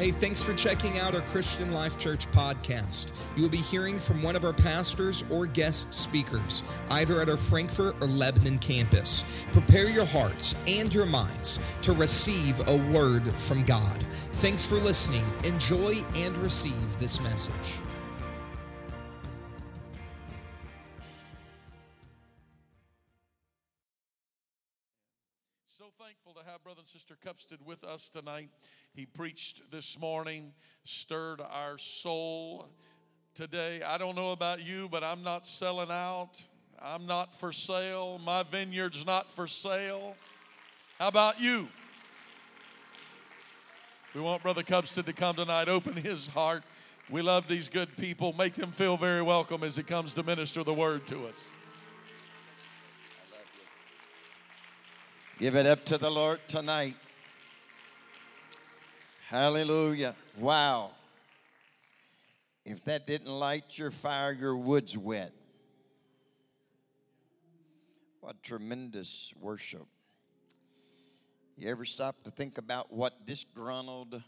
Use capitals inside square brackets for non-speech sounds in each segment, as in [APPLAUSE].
Hey, thanks for checking out our Christian Life Church podcast. You will be hearing from one of our pastors or guest speakers, either at our Frankfort or Lebanon campus. Prepare your hearts and your minds to receive a word from God. Thanks for listening. Enjoy and receive this message. So thankful to have Brother and Sister Cupstid with us tonight. He preached this morning, stirred our soul today. I don't know about you, but I'm not selling out. I'm not for sale. My vineyard's not for sale. How about you? We want Brother Cupstid to come tonight, open his heart. We love these good people. Make them feel very welcome as he comes to minister the word to us. Give it up to the Lord tonight. Hallelujah. Wow. If that didn't light your fire, your wood's wet. What tremendous worship. You ever stop to think about what disgruntled,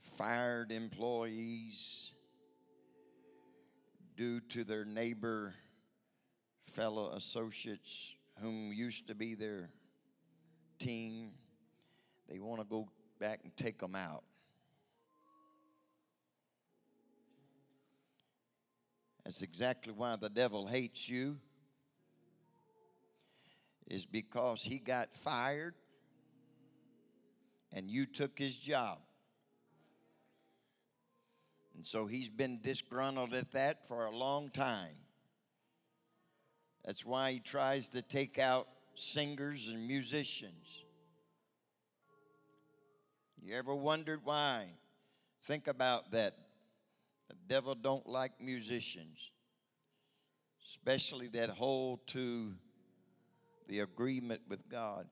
fired employees do to their neighbor, fellow associates whom used to be their team? They want to go back and take them out. That's exactly why the devil hates you is because he got fired and you took his job. And so he's been disgruntled at that for a long time. That's why he tries to take out singers and musicians. You ever wondered why? Think about that. The devil don't like musicians, especially that hold to the agreement with God.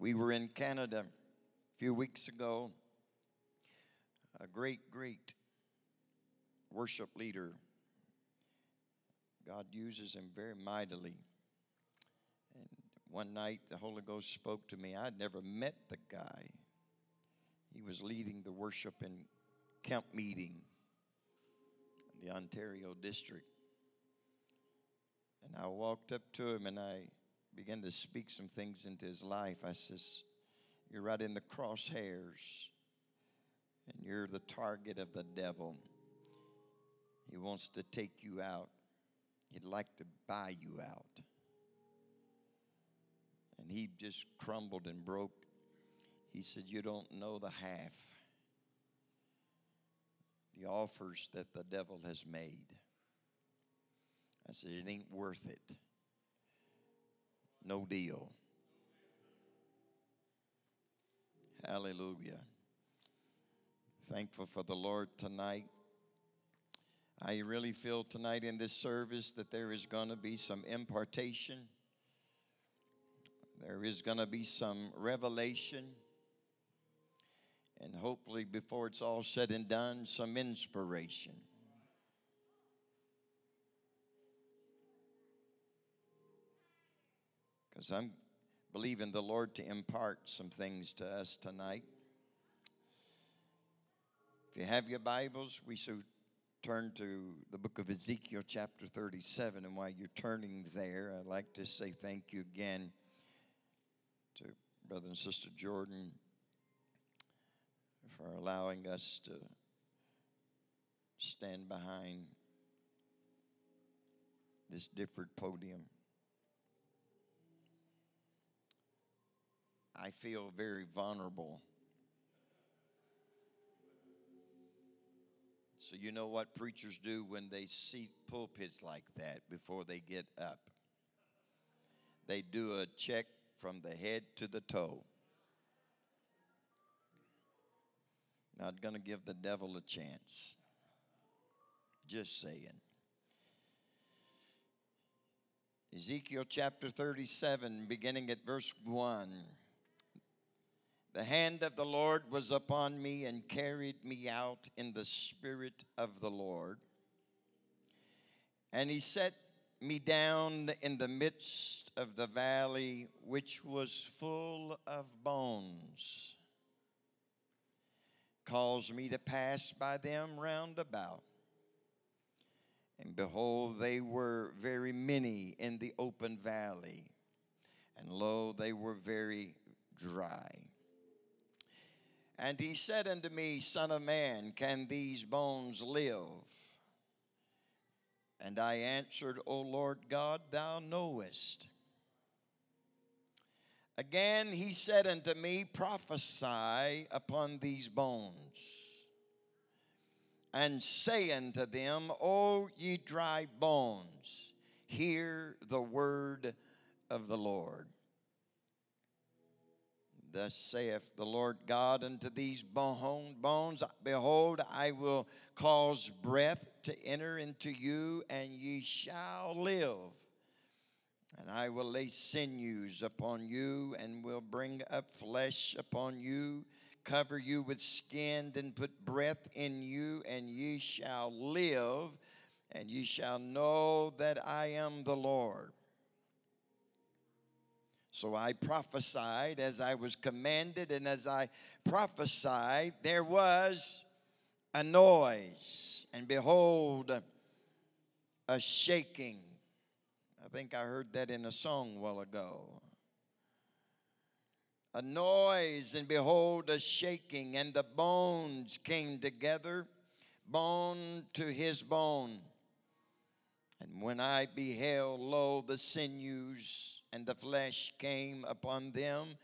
We were in Canada a few weeks ago. A great, great worship leader. God uses him very mightily. And one night the Holy Ghost spoke to me. I'd never met the guy. He was leading the worship in camp meeting in the Ontario district. And I walked up to him and I began to speak some things into his life. I says, You're right in the crosshairs, and you're the target of the devil. He wants to take you out, he'd like to buy you out. And he just crumbled and broke. He said, You don't know the half, the offers that the devil has made. I said, It ain't worth it. No deal. Hallelujah. Thankful for the Lord tonight. I really feel tonight in this service that there is going to be some impartation, there is going to be some revelation, and hopefully, before it's all said and done, some inspiration. because I'm believing the Lord to impart some things to us tonight. If you have your Bibles, we should turn to the book of Ezekiel, chapter 37. And while you're turning there, I'd like to say thank you again to Brother and Sister Jordan for allowing us to stand behind this different podium. I feel very vulnerable. So, you know what preachers do when they see pulpits like that before they get up? they do a check from the head to the toe. Not going to give the devil a chance. Just saying. Ezekiel chapter 37, beginning at verse 1. The hand of the Lord was upon me and carried me out in the spirit of the Lord. And he set me down in the midst of the valley, which was full of bones. Caused me to pass by them round about. And behold, they were very many in the open valley, and lo, they were very dry. And he said unto me, Son of man, can these bones live? And I answered, O Lord God, thou knowest. Again he said unto me, Prophesy upon these bones, and say unto them, O ye dry bones, hear the word of the Lord. Thus saith the Lord God unto these bones Behold, I will cause breath to enter into you, and ye shall live. And I will lay sinews upon you, and will bring up flesh upon you, cover you with skin, and put breath in you, and ye shall live, and ye shall know that I am the Lord. So I prophesied as I was commanded, and as I prophesied, there was a noise, and behold, a shaking. I think I heard that in a song a while ago. A noise, and behold, a shaking, and the bones came together, bone to his bone. And when I beheld, lo, the sinews and the flesh came upon them,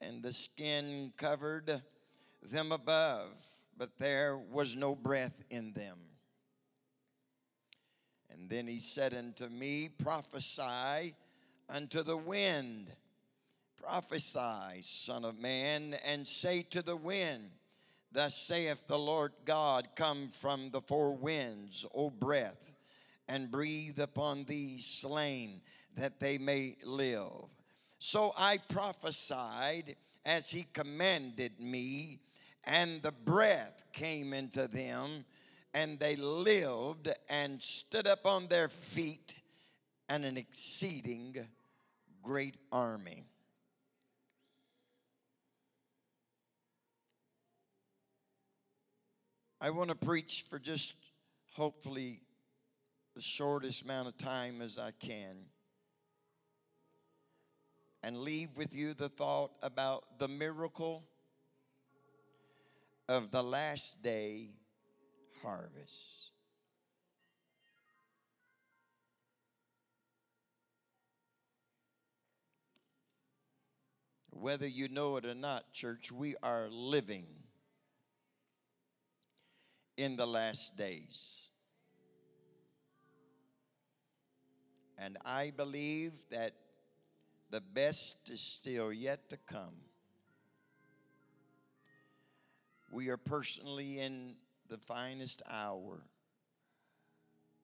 and the skin covered them above, but there was no breath in them. And then he said unto me, Prophesy unto the wind. Prophesy, Son of Man, and say to the wind, Thus saith the Lord God, Come from the four winds, O breath, and breathe upon these slain that they may live. So I prophesied as he commanded me, and the breath came into them, and they lived and stood up on their feet, and an exceeding great army. I want to preach for just hopefully the shortest amount of time as I can and leave with you the thought about the miracle of the last day harvest. Whether you know it or not, church, we are living in the last days. And I believe that the best is still yet to come. We are personally in the finest hour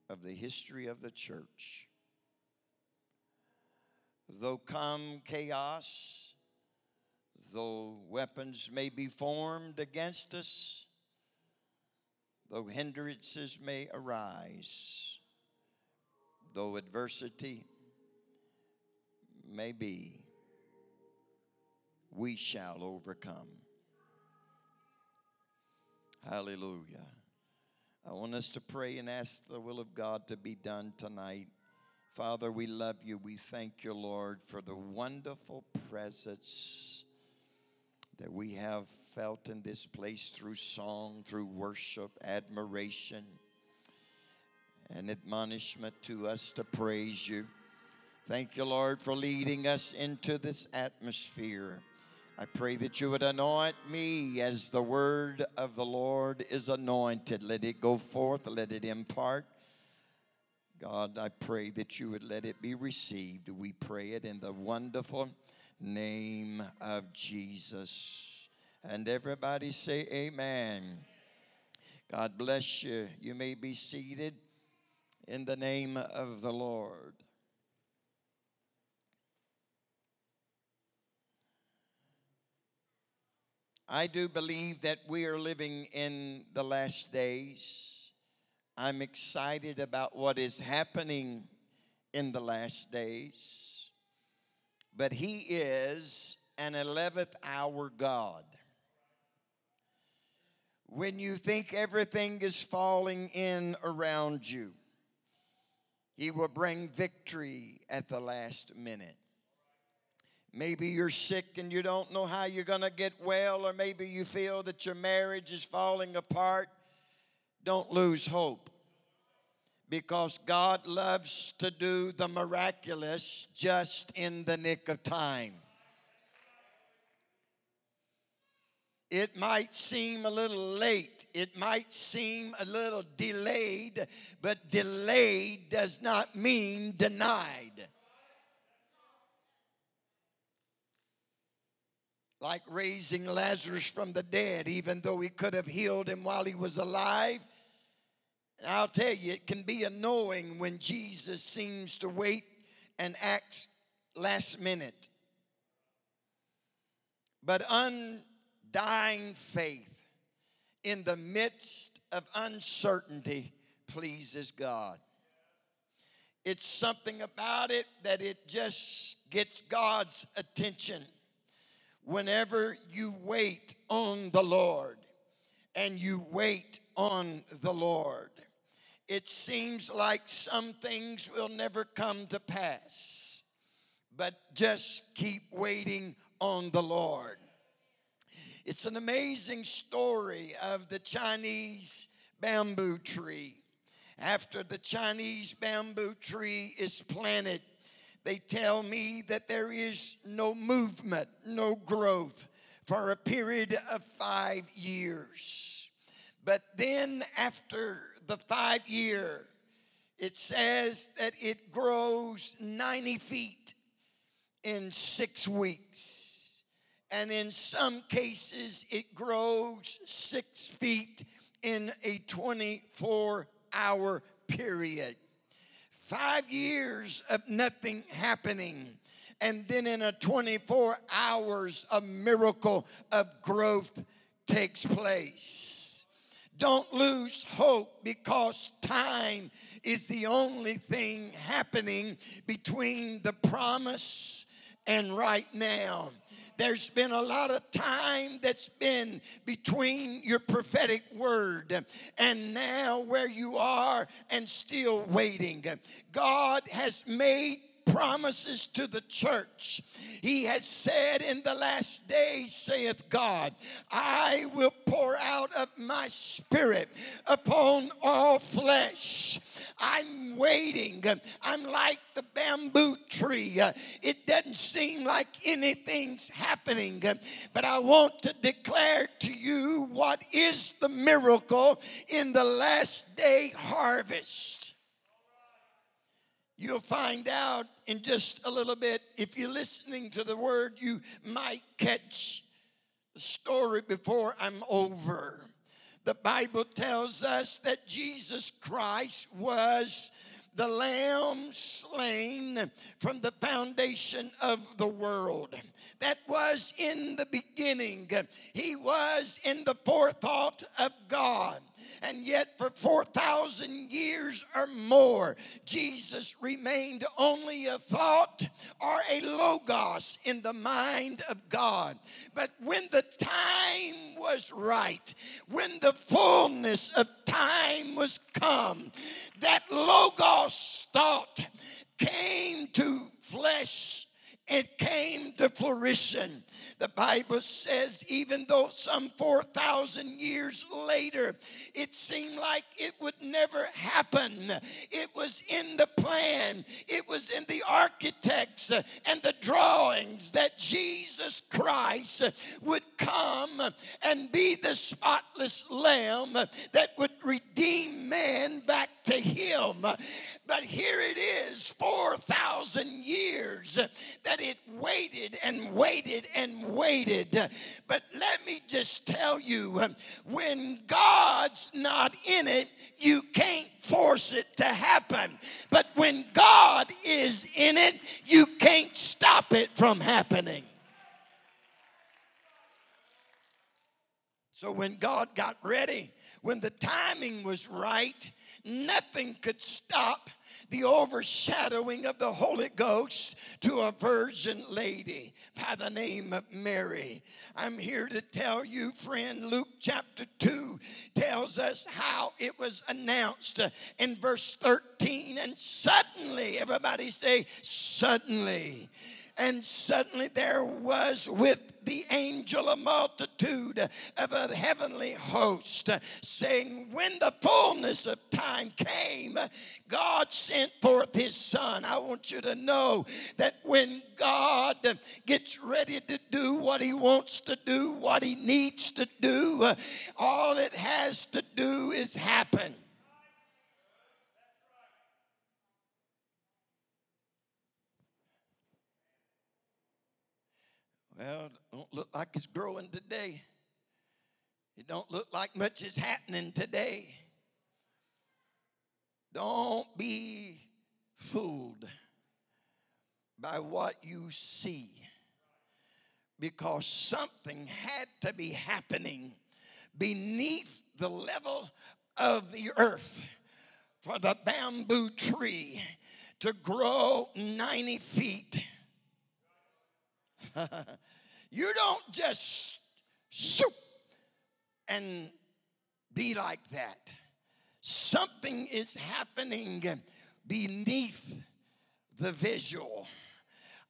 of the history of the church. Though come chaos, though weapons may be formed against us, though hindrances may arise, though adversity may be, we shall overcome. Hallelujah. I want us to pray and ask the will of God to be done tonight. Father, we love you. We thank you, Lord, for the wonderful presence that we have felt in this place through song, through worship, admiration, and admonishment to us to praise you. Thank you, Lord, for leading us into this atmosphere. I pray that you would anoint me as the word of the Lord is anointed. Let it go forth, let it impart God, I pray that you would let it be received. We pray it in the wonderful name of Jesus. And everybody say, Amen. God bless you. You may be seated in the name of the Lord. I do believe that we are living in the last days. I'm excited about what is happening in the last days. But He is an 11th hour God. When you think everything is falling in around you, He will bring victory at the last minute. Maybe you're sick and you don't know how you're going to get well, or maybe you feel that your marriage is falling apart. Don't lose hope because God loves to do the miraculous just in the nick of time. It might seem a little late, it might seem a little delayed, but delayed does not mean denied. like raising Lazarus from the dead, even though he could have healed him while he was alive. And I'll tell you, it can be annoying when Jesus seems to wait and act last minute. But undying faith in the midst of uncertainty pleases God. It's something about it that it just gets God's attention whenever you wait on the Lord and you wait on the Lord, it seems like some things will never come to pass, but just keep waiting on the Lord. It's an amazing story of the Chinese bamboo tree. After the Chinese bamboo tree is planted, they tell me that there is no movement, no growth for a period of five years. But then, after the five year, it says that it grows 90 feet in six weeks. And in some cases, it grows six feet in a 24 hour period. Five years of nothing happening and then in a 24 hours a miracle of growth takes place. Don't lose hope because time is the only thing happening between the promise and right now there's been a lot of time that's been between your prophetic word and now where you are and still waiting. God has made promises to the church. He has said in the last days, saith God, I will pour out of my spirit upon all flesh. I'm waiting. I'm like the bamboo tree. It doesn't seem like anything's happening, but I want to declare to you what is the miracle in the last day harvest. You'll find out in just a little bit. If you're listening to the word, you might catch the story before I'm over. The Bible tells us that Jesus Christ was the lamb slain from the foundation of the world. That was in the beginning. He was in the forethought of God. And yet, for 4,000 years or more, Jesus remained only a thought or a logos in the mind of God. But when the time was right, when the fullness of time was come, that logos thought came to flesh it came to fruition. The Bible says, even though some 4,000 years later, it seemed like it would never happen. It was in the plan, it was in the architects and the drawings that Jesus Christ would come and be the spotless lamb that would redeem man back to him. But here it is, 4,000 years that it waited and waited and waited. But let me just tell you when God's not in it, you can't force it to happen. But when God is in it, you can't stop it from happening. So when God got ready, when the timing was right, nothing could stop the overshadowing of the Holy Ghost to a virgin lady by the name of Mary. I'm here to tell you, friend, Luke chapter 2 tells us how it was announced in verse 13. And suddenly, everybody say, suddenly. And suddenly there was with the angel a multitude of a heavenly host, saying, When the fullness of time came, God sent forth his son. I want you to know that when God gets ready to do what he wants to do, what he needs to do, all it has to do is happen. Well, don't look like it's growing today. It don't look like much is happening today. Don't be fooled by what you see because something had to be happening beneath the level of the earth for the bamboo tree to grow 90 feet [LAUGHS] you don't just shoot and be like that. Something is happening beneath the visual.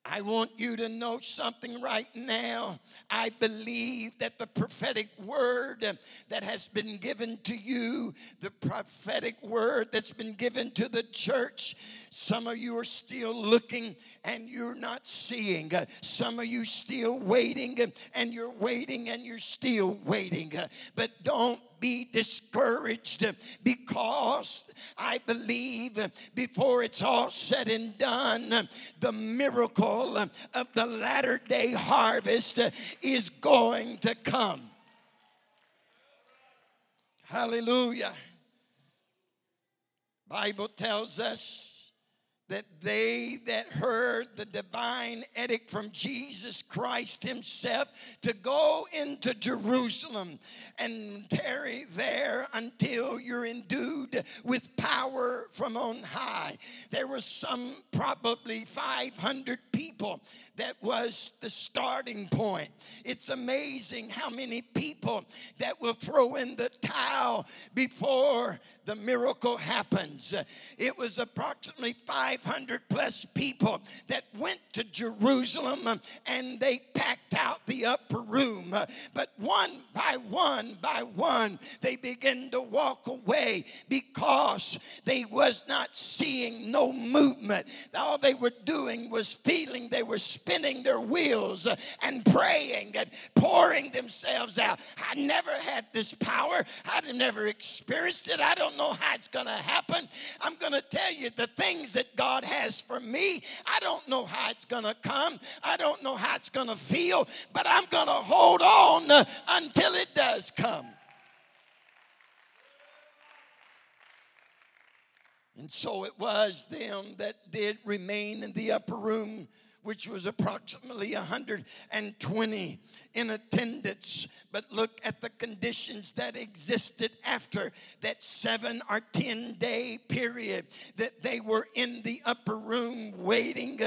I want you to know something right now. I believe that the prophetic word that has been given to you, the prophetic word that's been given to the church, some of you are still looking and you're not seeing. Some of you still waiting and you're waiting and you're still waiting. But don't be discouraged because I believe before it's all said and done, the miracle of the latter day harvest is going to come. Hallelujah. Bible tells us that they that heard the divine edict from Jesus Christ Himself to go into Jerusalem and tarry there until you're endued with power from on high. There were some probably 500 people that was the starting point. It's amazing how many people that will throw in the towel before the miracle happens. It was approximately 500 plus people that went to Jerusalem uh, and they packed out the upper room. Uh, but one by one by one, they began to walk away because they was not seeing no movement. All they were doing was feeling they were spinning their wheels uh, and praying and pouring themselves out. I never had this power. I've never experienced it. I don't know how it's going to happen. I'm going to tell you the things that God has for me. I don't know how it's going to come. I don't know how it's going to feel, but I'm going to hold on until it does come. And so it was them that did remain in the upper room which was approximately 120 in attendance. But look at the conditions that existed after that seven or 10 day period that they were in the upper room waiting,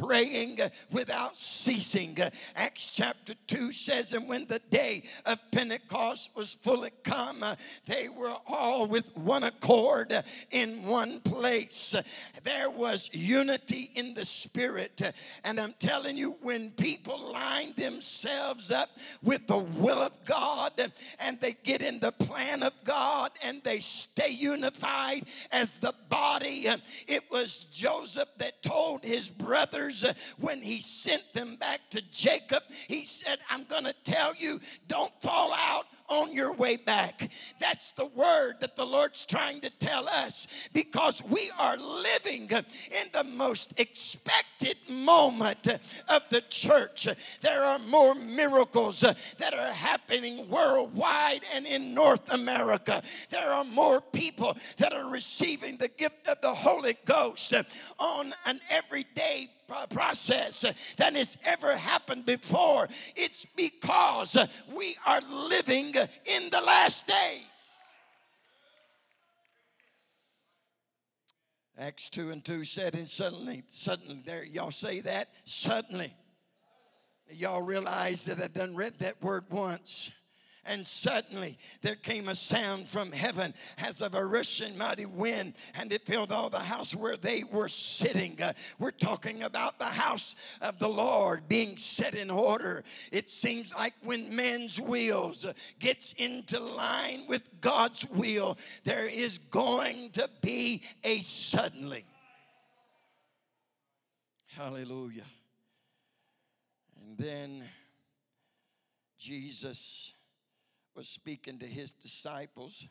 praying without ceasing. Acts chapter 2 says, And when the day of Pentecost was fully come, they were all with one accord in one place. There was unity in the Spirit. And I'm telling you, when people line themselves up with the will of God and they get in the plan of God and they stay unified as the body, it was Joseph that told his brothers when he sent them back to Jacob, he said, I'm going to tell you, don't fall out on your way back. That's the word that the Lord's trying to tell us because we are living in the most expected moment of the church. There are more miracles that are happening worldwide and in North America. There are more people that are receiving the gift of the Holy Ghost on an everyday process than has ever happened before. It's because we are living in the last days. Acts 2 and 2 said, and suddenly, suddenly, there, y'all say that? Suddenly. Y'all realize that I done read that word once. And suddenly there came a sound from heaven as of a rushing mighty wind, and it filled all the house where they were sitting. Uh, we're talking about the house of the Lord being set in order. It seems like when man's wheels uh, gets into line with God's will, there is going to be a suddenly. Hallelujah. And then Jesus was speaking to his disciples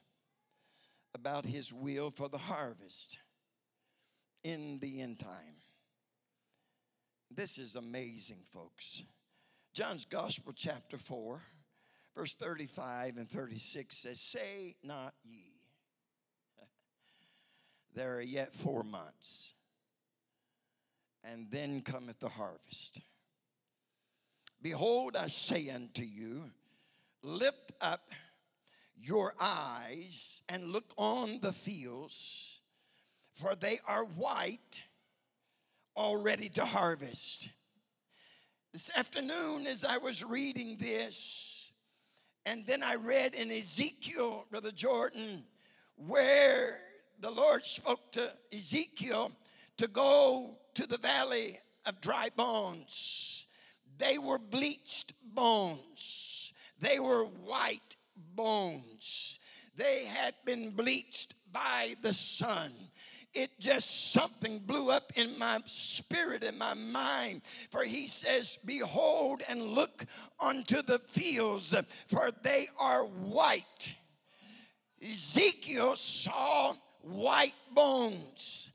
about his will for the harvest in the end time. This is amazing, folks. John's Gospel, chapter 4, verse 35 and 36 says, Say not ye, [LAUGHS] there are yet four months, and then cometh the harvest. Behold, I say unto you, lift up your eyes and look on the fields, for they are white, all ready to harvest. This afternoon, as I was reading this, and then I read in Ezekiel, Brother Jordan, where the Lord spoke to Ezekiel to go to the valley of dry bones. They were bleached bones they were white bones. They had been bleached by the sun. It just something blew up in my spirit in my mind. For he says behold and look unto the fields for they are white. Ezekiel saw white bones.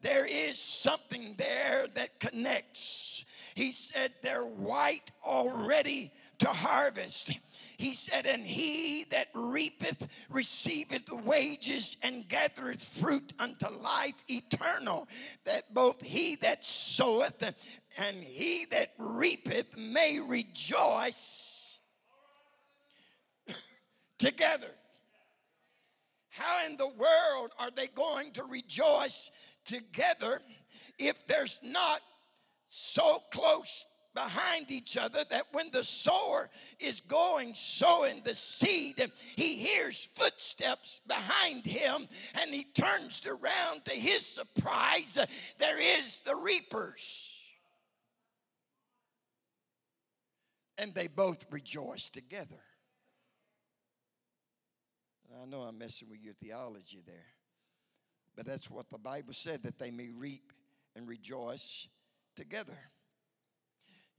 There is something there that connects. He said they're white already to harvest he said, And he that reapeth receiveth wages and gathereth fruit unto life eternal, that both he that soweth and he that reapeth may rejoice [COUGHS] together. How in the world are they going to rejoice together if there's not so close behind each other that when the sower is going sowing the seed, he hears footsteps behind him and he turns around to his surprise. There is the reapers. And they both rejoice together. I know I'm messing with your theology there, but that's what the Bible said that they may reap and rejoice together.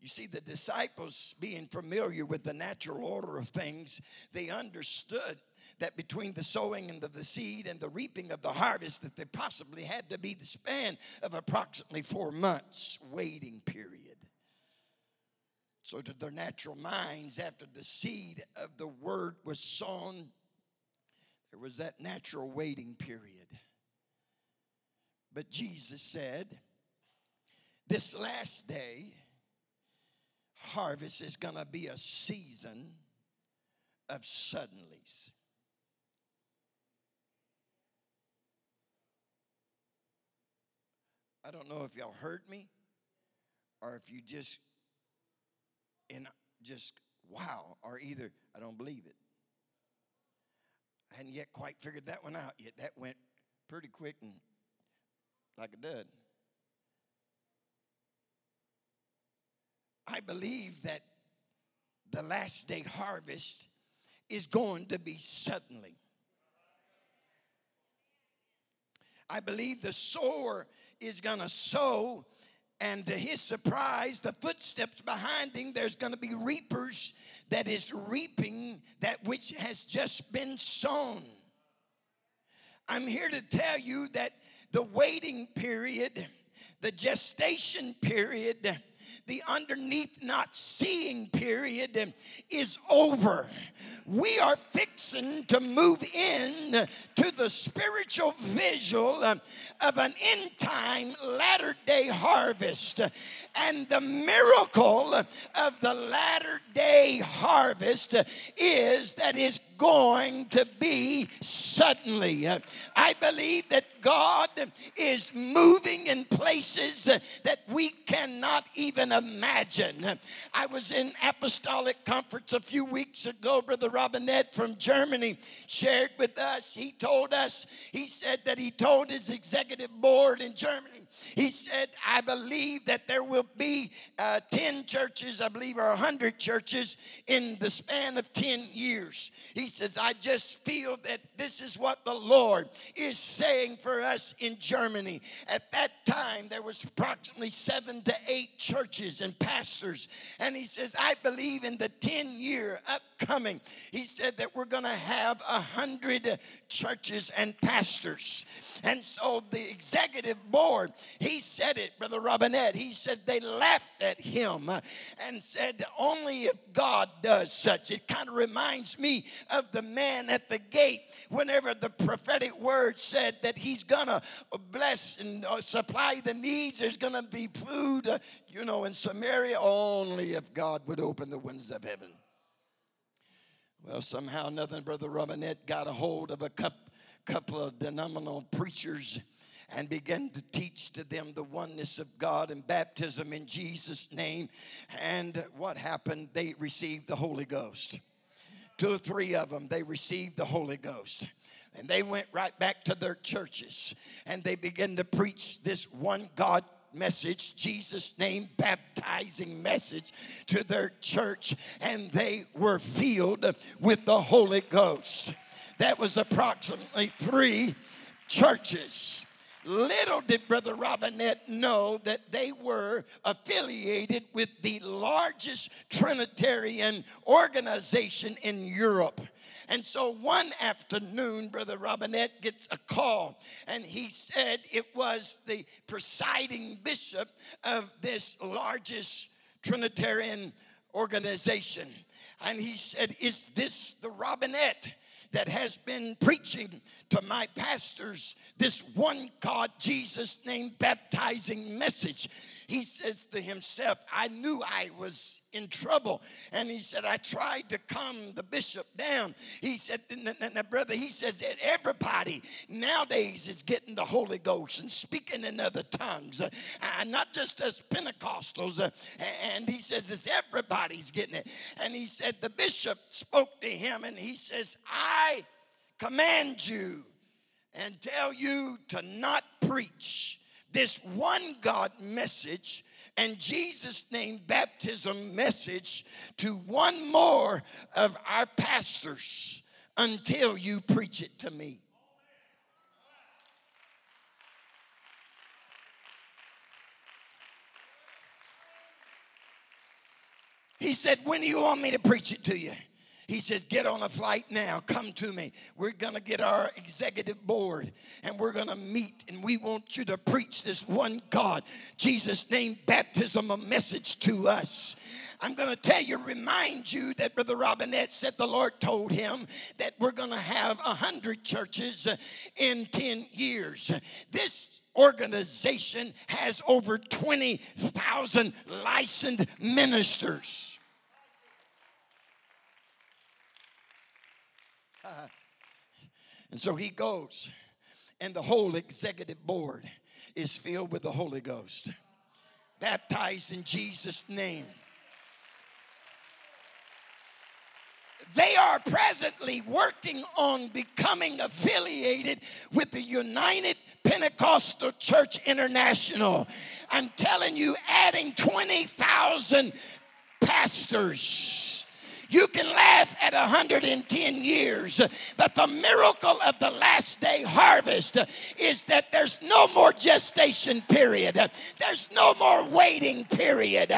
You see, the disciples, being familiar with the natural order of things, they understood that between the sowing and the, the seed and the reaping of the harvest, that there possibly had to be the span of approximately four months waiting period. So, to their natural minds, after the seed of the word was sown, there was that natural waiting period. But Jesus said, This last day, harvest is going to be a season of suddenlies. I don't know if y'all heard me or if you just in just wow, or either I don't believe it. I hadn't yet quite figured that one out yet. That went pretty quick and like a dud. I believe that the last day harvest is going to be suddenly. I believe the sower is going to sow, and to his surprise, the footsteps behind him, there's going to be reapers that is reaping that which has just been sown. I'm here to tell you that the waiting period, the gestation period, the underneath not seeing period is over. We are fixing to move in to the spiritual visual of an end time latter day harvest. And the miracle of the latter day harvest is that it's going to be suddenly. I believe that God is moving in places that we cannot even imagine. I was in apostolic conference a few weeks ago. Brother Robinette from Germany shared with us. He told us, he said that he told his executive board in Germany he said, I believe that there will be uh, 10 churches, I believe, or 100 churches in the span of 10 years. He says, I just feel that this is what the Lord is saying for us in Germany. At that time, there was approximately seven to eight churches and pastors. And he says, I believe in the 10 year upcoming, he said that we're going to have a hundred churches and pastors. And so the executive board, he said it, Brother Robinette. He said they laughed at him and said, Only if God does such. It kind of reminds me of the man at the gate whenever the prophetic word said that he's gonna bless and uh, supply the needs, there's gonna be food, uh, you know, in Samaria, only if God would open the windows of heaven. Well, somehow nothing, Brother Robinette got a hold of a couple of denominational preachers and began to teach to them the oneness of God and baptism in Jesus' name. And what happened? They received the Holy Ghost. Two or three of them, they received the Holy Ghost. And they went right back to their churches and they began to preach this one God message, Jesus' name baptizing message to their church, and they were filled with the Holy Ghost. That was approximately three churches. Little did Brother Robinette know that they were affiliated with the largest Trinitarian organization in Europe. And so one afternoon, Brother Robinette gets a call, and he said it was the presiding bishop of this largest Trinitarian organization. And he said, Is this the Robinette? That has been preaching to my pastors this one God, Jesus name baptizing message he says to himself, I knew I was in trouble. And he said, I tried to calm the bishop down. He said, brother, he says that everybody nowadays is getting the Holy Ghost and speaking in other tongues. Uh, not just us Pentecostals. Uh, and he says, it's everybody's getting it. And he said, the bishop spoke to him and he says, I command you and tell you to not preach this one God message and Jesus' name baptism message to one more of our pastors until you preach it to me. He said, When do you want me to preach it to you? He says, Get on a flight now. Come to me. We're going to get our executive board and we're going to meet and we want you to preach this one God, Jesus' name, baptism, a message to us. I'm going to tell you, remind you that Brother Robinette said the Lord told him that we're going to have a hundred churches in 10 years. This organization has over 20,000 licensed ministers. [LAUGHS] and so he goes, and the whole executive board is filled with the Holy Ghost, baptized in Jesus' name. they are presently working on becoming affiliated with the United Pentecostal Church International. I'm telling you, adding 20,000 pastors. You can laugh at 110 years, but the miracle of the last day harvest is that there's no more gestation period, there's no more waiting period.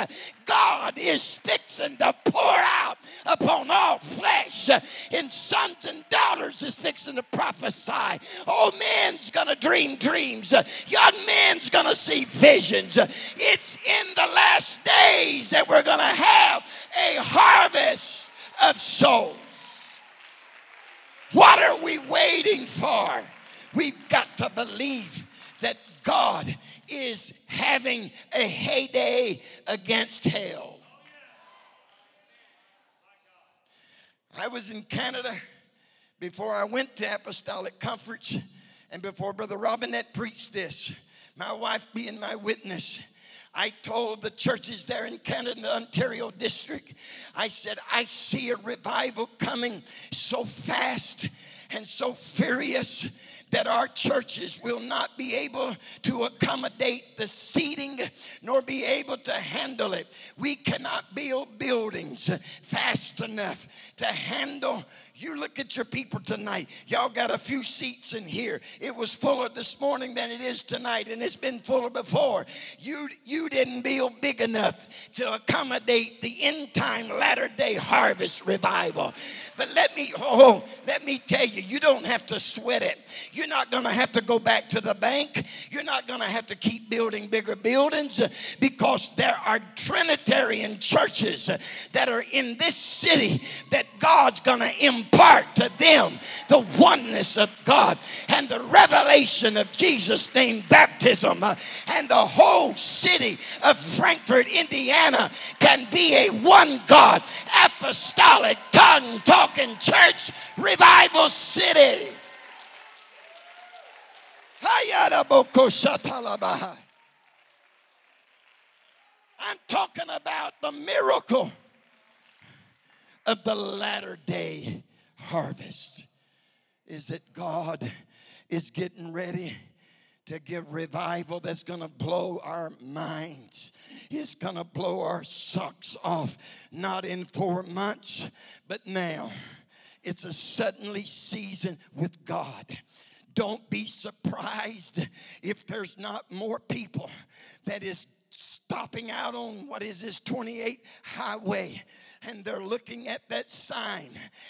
God is fixing to pour out upon all flesh, and sons and daughters is fixing to prophesy. Old man's gonna dream dreams, young man's gonna see visions. It's in the last days that we're gonna have a harvest of souls. What are we waiting for? We've got to believe that God is having a heyday against hell. I was in Canada before I went to Apostolic Conference and before Brother Robinette preached this. My wife being my witness. I told the churches there in Canada, Ontario district, I said, I see a revival coming so fast and so furious that our churches will not be able to accommodate the seating nor be able to handle it. We cannot build buildings fast enough to handle. You look at your people tonight. Y'all got a few seats in here. It was fuller this morning than it is tonight, and it's been fuller before. You you didn't build big enough to accommodate the end time latter day harvest revival. But let me, oh, let me tell you, you don't have to sweat it. You're not going to have to go back to the bank. You're not going to have to keep building bigger buildings because there are Trinitarian churches that are in this city that God's going to impart to them the oneness of God and the revelation of Jesus' name baptism. And the whole city of Frankfort, Indiana can be a one God, apostolic, tongue talking talking church revival city. I'm talking about the miracle of the latter day harvest. Is that God is getting ready to give revival that's going to blow our minds. It's going to blow our socks off, not in four months, but now. It's a suddenly season with God. Don't be surprised if there's not more people that is stopping out on what is this 28 highway and they're looking at that sign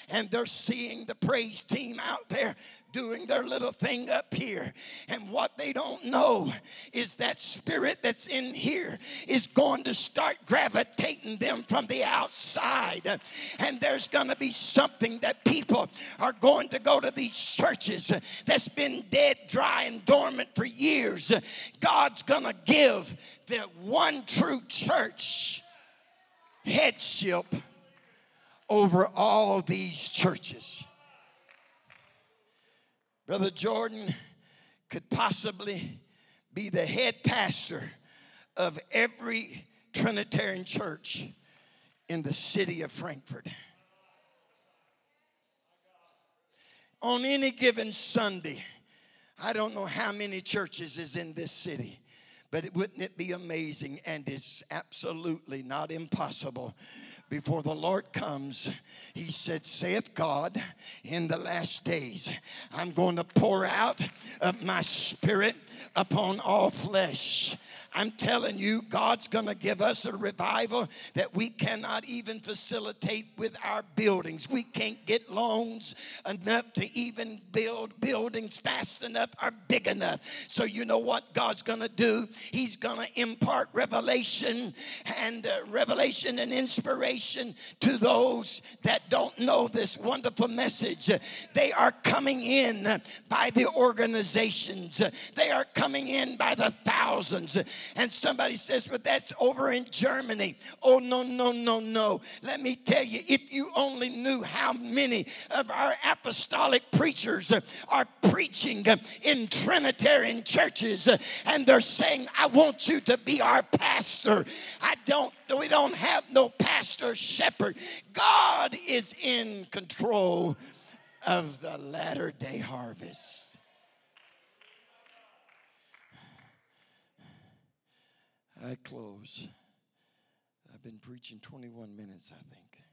and they're seeing the praise team out there doing their little thing up here. And what they don't know is that spirit that's in here is going to start gravitating them from the outside. And there's going to be something that people are going to go to these churches that's been dead, dry, and dormant for years. God's going to give the one true church headship over all these churches. Brother Jordan could possibly be the head pastor of every Trinitarian church in the city of Frankfort. On any given Sunday, I don't know how many churches is in this city, but wouldn't it be amazing? And it's absolutely not impossible before the Lord comes, he said, saith God, in the last days, I'm going to pour out of my spirit upon all flesh. I'm telling you, God's going to give us a revival that we cannot even facilitate with our buildings. We can't get loans enough to even build buildings fast enough or big enough. So, you know what God's going to do? He's going to impart revelation and uh, revelation and inspiration to those that don't know this wonderful message. They are coming in by the organizations, they are coming in by the thousands. And somebody says, but that's over in Germany. Oh, no, no, no, no. Let me tell you, if you only knew how many of our apostolic preachers are preaching in Trinitarian churches and they're saying, I want you to be our pastor. I don't, we don't have no pastor shepherd. God is in control of the latter day harvest. I close. I've been preaching 21 minutes, I think.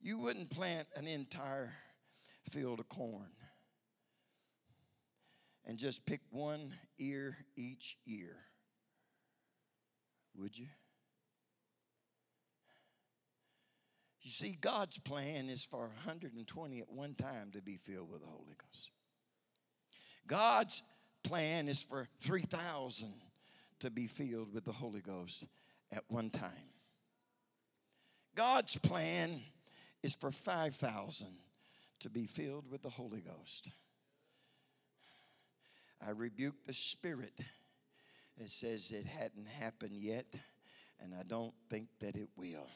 You wouldn't plant an entire field of corn and just pick one ear each year, would you? You see, God's plan is for 120 at one time to be filled with the Holy Ghost. God's plan is for 3,000 to be filled with the Holy Ghost at one time. God's plan is for 5,000 to be filled with the Holy Ghost. I rebuke the spirit that says it hadn't happened yet, and I don't think that it will.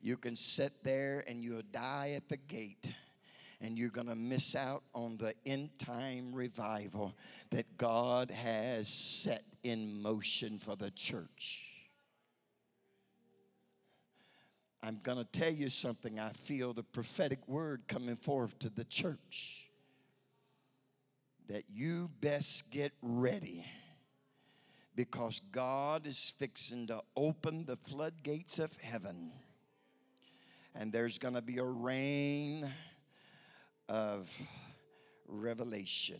You can sit there and you'll die at the gate and you're going to miss out on the end time revival that God has set in motion for the church. I'm going to tell you something. I feel the prophetic word coming forth to the church that you best get ready because God is fixing to open the floodgates of heaven. And there's going to be a rain of revelation,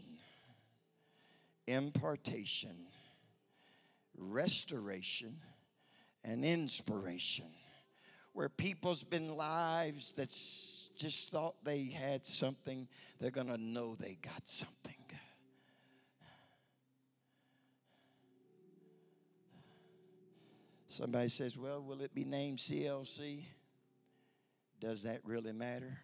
impartation, restoration, and inspiration where people's been lives that's just thought they had something, they're going to know they got something. Somebody says, Well, will it be named CLC? Does that really matter?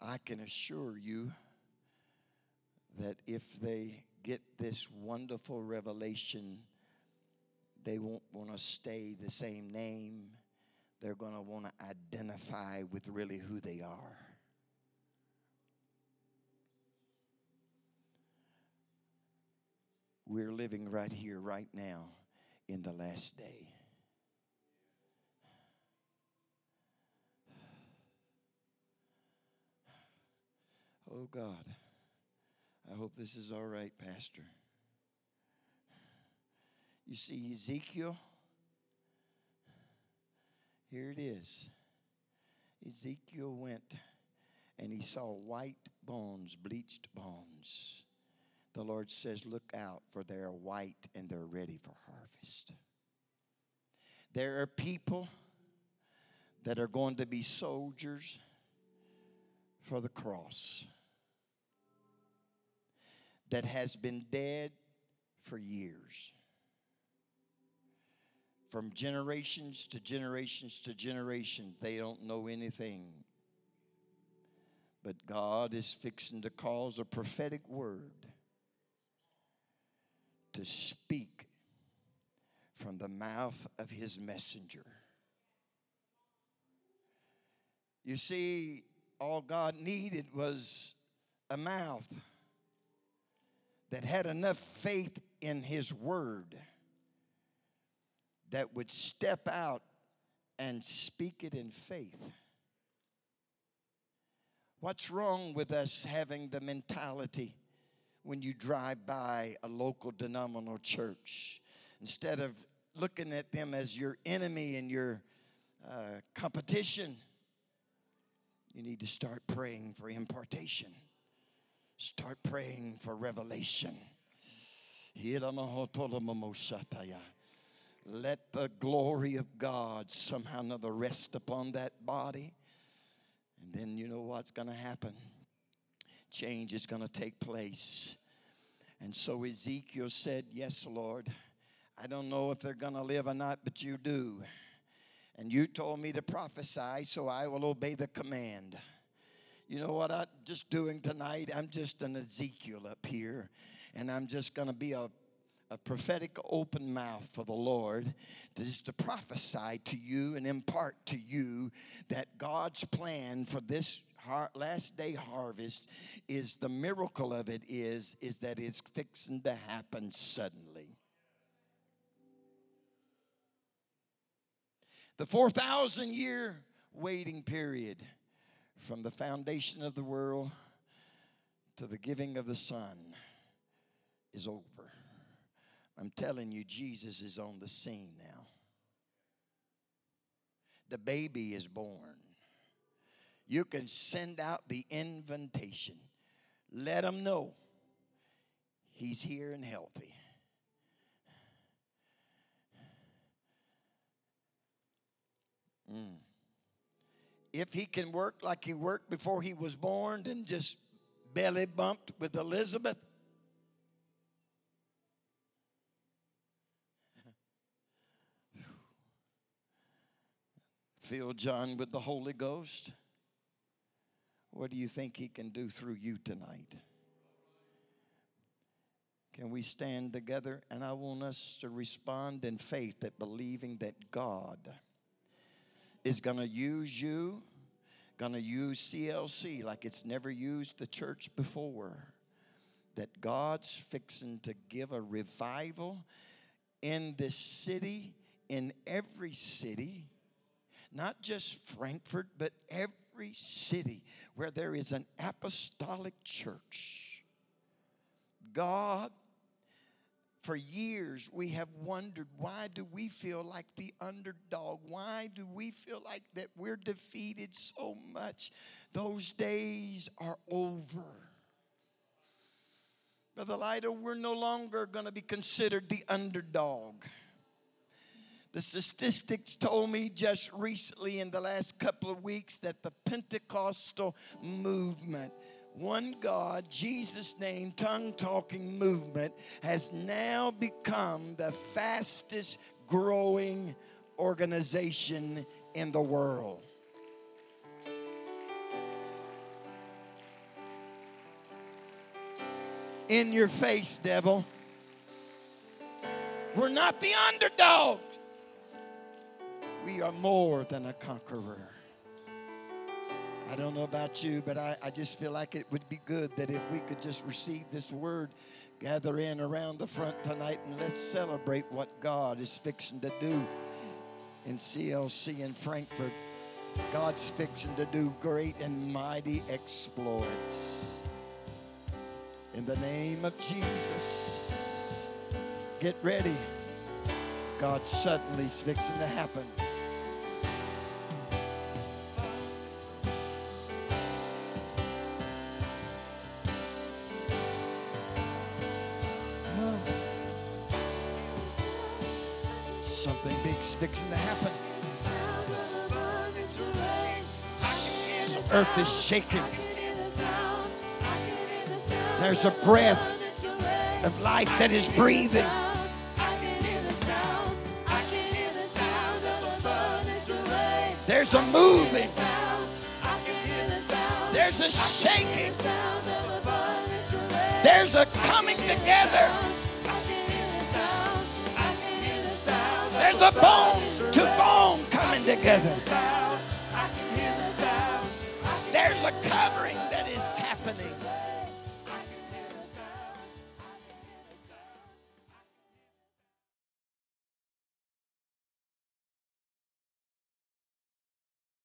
I can assure you that if they get this wonderful revelation, they won't want to stay the same name. They're going to want to identify with really who they are. We're living right here, right now, in the last day. Oh God. I hope this is all right, Pastor. You see, Ezekiel, here it is. Ezekiel went and he saw white bones, bleached bones. The Lord says, Look out, for they are white and they're ready for harvest. There are people that are going to be soldiers for the cross that has been dead for years. From generations to generations to generation, they don't know anything. But God is fixing to cause a prophetic word to speak from the mouth of his messenger. You see, all God needed was a mouth that had enough faith in his word that would step out and speak it in faith. What's wrong with us having the mentality when you drive by a local denominational church? Instead of looking at them as your enemy and your uh, competition, you need to start praying for impartation. Start praying for revelation. Let the glory of God somehow another rest upon that body. And then you know what's going to happen? Change is going to take place. And so Ezekiel said, Yes, Lord. I don't know if they're going to live or not, but you do. And you told me to prophesy, so I will obey the command. You know what I'm just doing tonight? I'm just an Ezekiel up here, and I'm just going to be a, a prophetic open mouth for the Lord just to prophesy to you and impart to you that God's plan for this har- last day harvest is the miracle of it is is that it's fixing to happen suddenly. The 4,000 year waiting period from the foundation of the world to the giving of the Son is over. I'm telling you, Jesus is on the scene now. The baby is born. You can send out the invitation. Let them know he's here and healthy. Mm. If he can work like he worked before he was born and just belly bumped with Elizabeth, [LAUGHS] fill John with the Holy Ghost. What do you think he can do through you tonight? Can we stand together? And I want us to respond in faith that believing that God is going to use you, going to use CLC like it's never used the church before. That God's fixing to give a revival in this city, in every city, not just Frankfort, but every city where there is an apostolic church. God for years we have wondered why do we feel like the underdog? Why do we feel like that we're defeated so much? Those days are over. Brother Lido, we're no longer going to be considered the underdog the statistics told me just recently in the last couple of weeks that the pentecostal movement one God, Jesus' name, tongue talking movement has now become the fastest growing organization in the world. In your face, devil. We're not the underdog. We are more than a conqueror. I don't know about you, but I, I just feel like it would be good that if we could just receive this word, gather in around the front tonight, and let's celebrate what God is fixing to do in CLC in Frankfort. God's fixing to do great and mighty exploits. In the name of Jesus, get ready. God suddenly is fixing to happen. Fixing to happen. Earth is shaking. There's a breath of life that is breathing. There's a moving. There's a shaking. There's a coming together. sounds of bones to bone coming together. There's a covering that is happening.